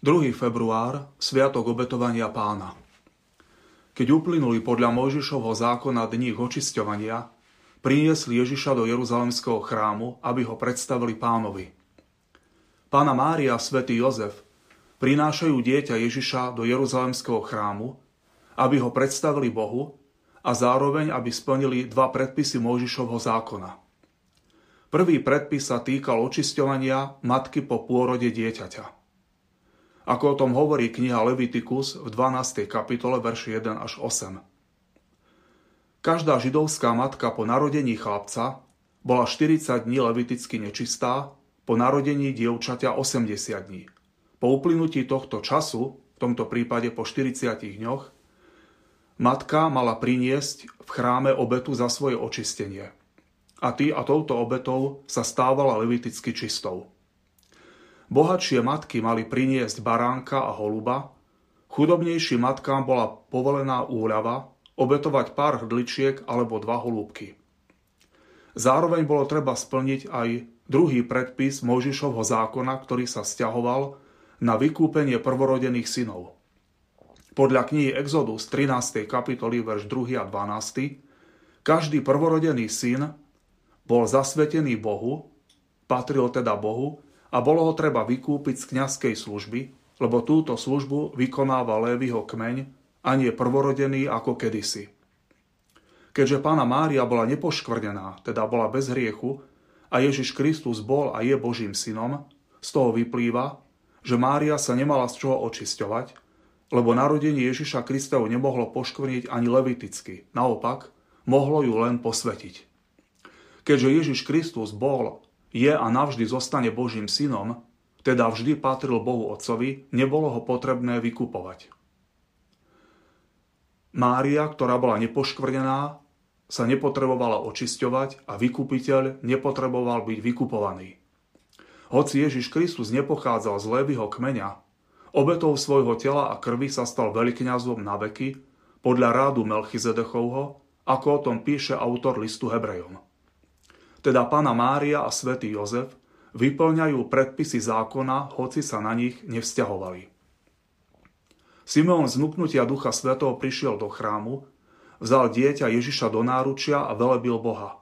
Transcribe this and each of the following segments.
2. február, Sviatok obetovania pána. Keď uplynuli podľa Mojžišovho zákona dní očisťovania, priniesli Ježiša do Jeruzalemského chrámu, aby ho predstavili pánovi. Pána Mária a svätý Jozef prinášajú dieťa Ježiša do Jeruzalemského chrámu, aby ho predstavili Bohu a zároveň, aby splnili dva predpisy Mojžišovho zákona. Prvý predpis sa týkal očisťovania matky po pôrode dieťaťa. Ako o tom hovorí kniha Levitikus v 12. kapitole verši 1 až 8. Každá židovská matka po narodení chlapca bola 40 dní leviticky nečistá, po narodení dievčaťa 80 dní. Po uplynutí tohto času, v tomto prípade po 40 dňoch, matka mala priniesť v chráme obetu za svoje očistenie. A tý a touto obetou sa stávala leviticky čistou. Bohatšie matky mali priniesť baránka a holuba, chudobnejším matkám bola povolená úľava obetovať pár hrdličiek alebo dva holúbky. Zároveň bolo treba splniť aj druhý predpis Mojžišovho zákona, ktorý sa stiahoval na vykúpenie prvorodených synov. Podľa knihy Exodus 13. kapitoly verš 2 a 12. každý prvorodený syn bol zasvetený Bohu, patril teda Bohu a bolo ho treba vykúpiť z kňazskej služby, lebo túto službu vykonáva Lévyho kmeň a nie prvorodený ako kedysi. Keďže pána Mária bola nepoškvrnená, teda bola bez hriechu, a Ježiš Kristus bol a je Božím synom, z toho vyplýva, že Mária sa nemala z čoho očisťovať, lebo narodenie Ježiša Krista ju nemohlo poškvrniť ani leviticky, naopak, mohlo ju len posvetiť. Keďže Ježiš Kristus bol je a navždy zostane Božím synom, teda vždy patril Bohu Otcovi, nebolo ho potrebné vykupovať. Mária, ktorá bola nepoškvrnená, sa nepotrebovala očisťovať a vykupiteľ nepotreboval byť vykupovaný. Hoci Ježiš Kristus nepochádzal z Lévyho kmeňa, obetou svojho tela a krvi sa stal veľkňazom na veky podľa rádu Melchizedechovho, ako o tom píše autor listu Hebrejom teda Pána Mária a svätý Jozef, vyplňajú predpisy zákona, hoci sa na nich nevzťahovali. Simeon z nuknutia Ducha Svetého prišiel do chrámu, vzal dieťa Ježiša do náručia a velebil Boha.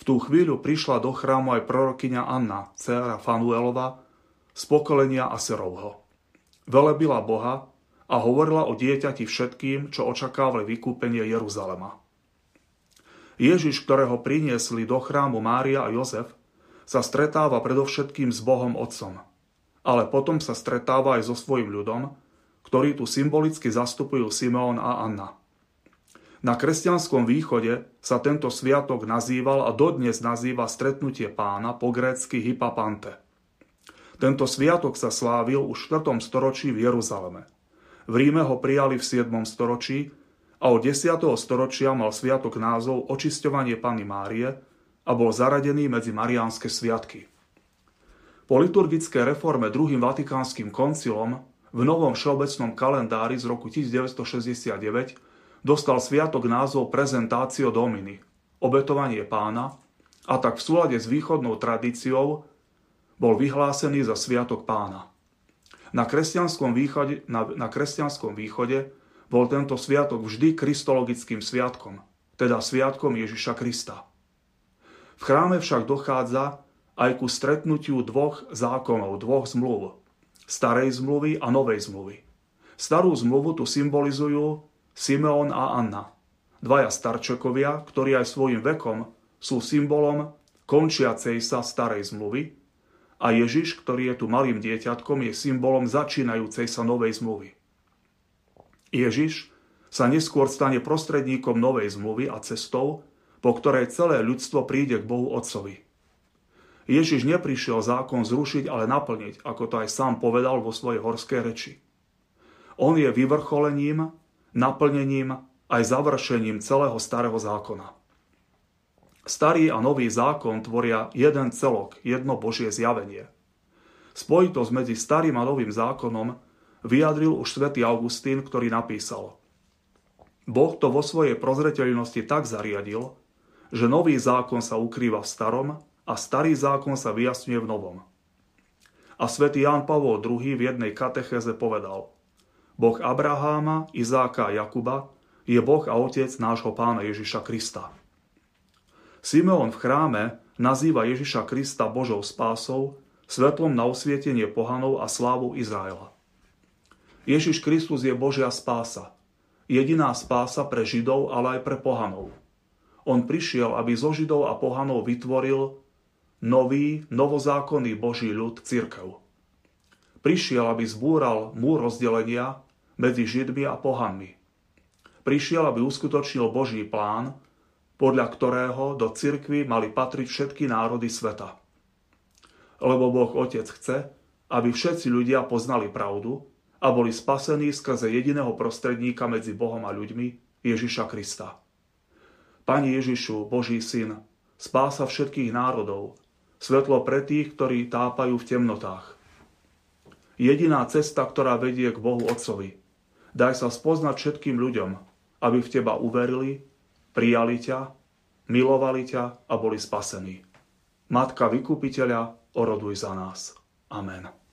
V tú chvíľu prišla do chrámu aj prorokyňa Anna, dcera Fanuelova, z pokolenia Aserovho. Velebila Boha a hovorila o dieťati všetkým, čo očakávali vykúpenie Jeruzalema. Ježiš, ktorého priniesli do chrámu Mária a Jozef, sa stretáva predovšetkým s Bohom Otcom. Ale potom sa stretáva aj so svojim ľudom, ktorí tu symbolicky zastupujú Simeon a Anna. Na kresťanskom východe sa tento sviatok nazýval a dodnes nazýva stretnutie pána po grécky Hippapante. Tento sviatok sa slávil už v 4. storočí v Jeruzaleme. V Ríme ho prijali v 7. storočí a od 10. storočia mal sviatok názov Očisťovanie Pany Márie a bol zaradený medzi mariánske sviatky. Po liturgické reforme druhým vatikánskym koncilom v novom všeobecnom kalendári z roku 1969 dostal sviatok názov Prezentácio Domini, obetovanie pána, a tak v súlade s východnou tradíciou bol vyhlásený za sviatok pána. Na kresťanskom východe, na, na kresťanskom východe bol tento sviatok vždy kristologickým sviatkom, teda sviatkom Ježiša Krista. V chráme však dochádza aj ku stretnutiu dvoch zákonov, dvoch zmluv, starej zmluvy a novej zmluvy. Starú zmluvu tu symbolizujú Simeon a Anna, dvaja starčekovia, ktorí aj svojim vekom sú symbolom končiacej sa starej zmluvy a Ježiš, ktorý je tu malým dieťatkom, je symbolom začínajúcej sa novej zmluvy. Ježiš sa neskôr stane prostredníkom novej zmluvy a cestou, po ktorej celé ľudstvo príde k Bohu Otcovi. Ježiš neprišiel zákon zrušiť, ale naplniť, ako to aj sám povedal vo svojej horskej reči. On je vyvrcholením, naplnením aj završením celého starého zákona. Starý a nový zákon tvoria jeden celok, jedno Božie zjavenie. Spojitosť medzi starým a novým zákonom vyjadril už svätý Augustín, ktorý napísal Boh to vo svojej prozreteľnosti tak zariadil, že nový zákon sa ukrýva v starom a starý zákon sa vyjasňuje v novom. A svätý Ján Pavol II v jednej katechéze povedal Boh Abraháma, Izáka a Jakuba je Boh a Otec nášho pána Ježiša Krista. Simeon v chráme nazýva Ježiša Krista Božou spásou, svetlom na osvietenie pohanov a slávu Izraela. Ježiš Kristus je Božia spása. Jediná spása pre Židov, ale aj pre pohanov. On prišiel, aby zo Židov a pohanov vytvoril nový, novozákonný Boží ľud, církev. Prišiel, aby zbúral múr rozdelenia medzi Židmi a pohanmi. Prišiel, aby uskutočnil Boží plán, podľa ktorého do cirkvy mali patriť všetky národy sveta. Lebo Boh Otec chce, aby všetci ľudia poznali pravdu a boli spasení skrze jediného prostredníka medzi Bohom a ľuďmi, Ježiša Krista. Pani Ježišu, Boží syn, spása všetkých národov, svetlo pre tých, ktorí tápajú v temnotách. Jediná cesta, ktorá vedie k Bohu Otcovi. Daj sa spoznať všetkým ľuďom, aby v Teba uverili, prijali ťa, milovali ťa a boli spasení. Matka Vykupiteľa, oroduj za nás. Amen.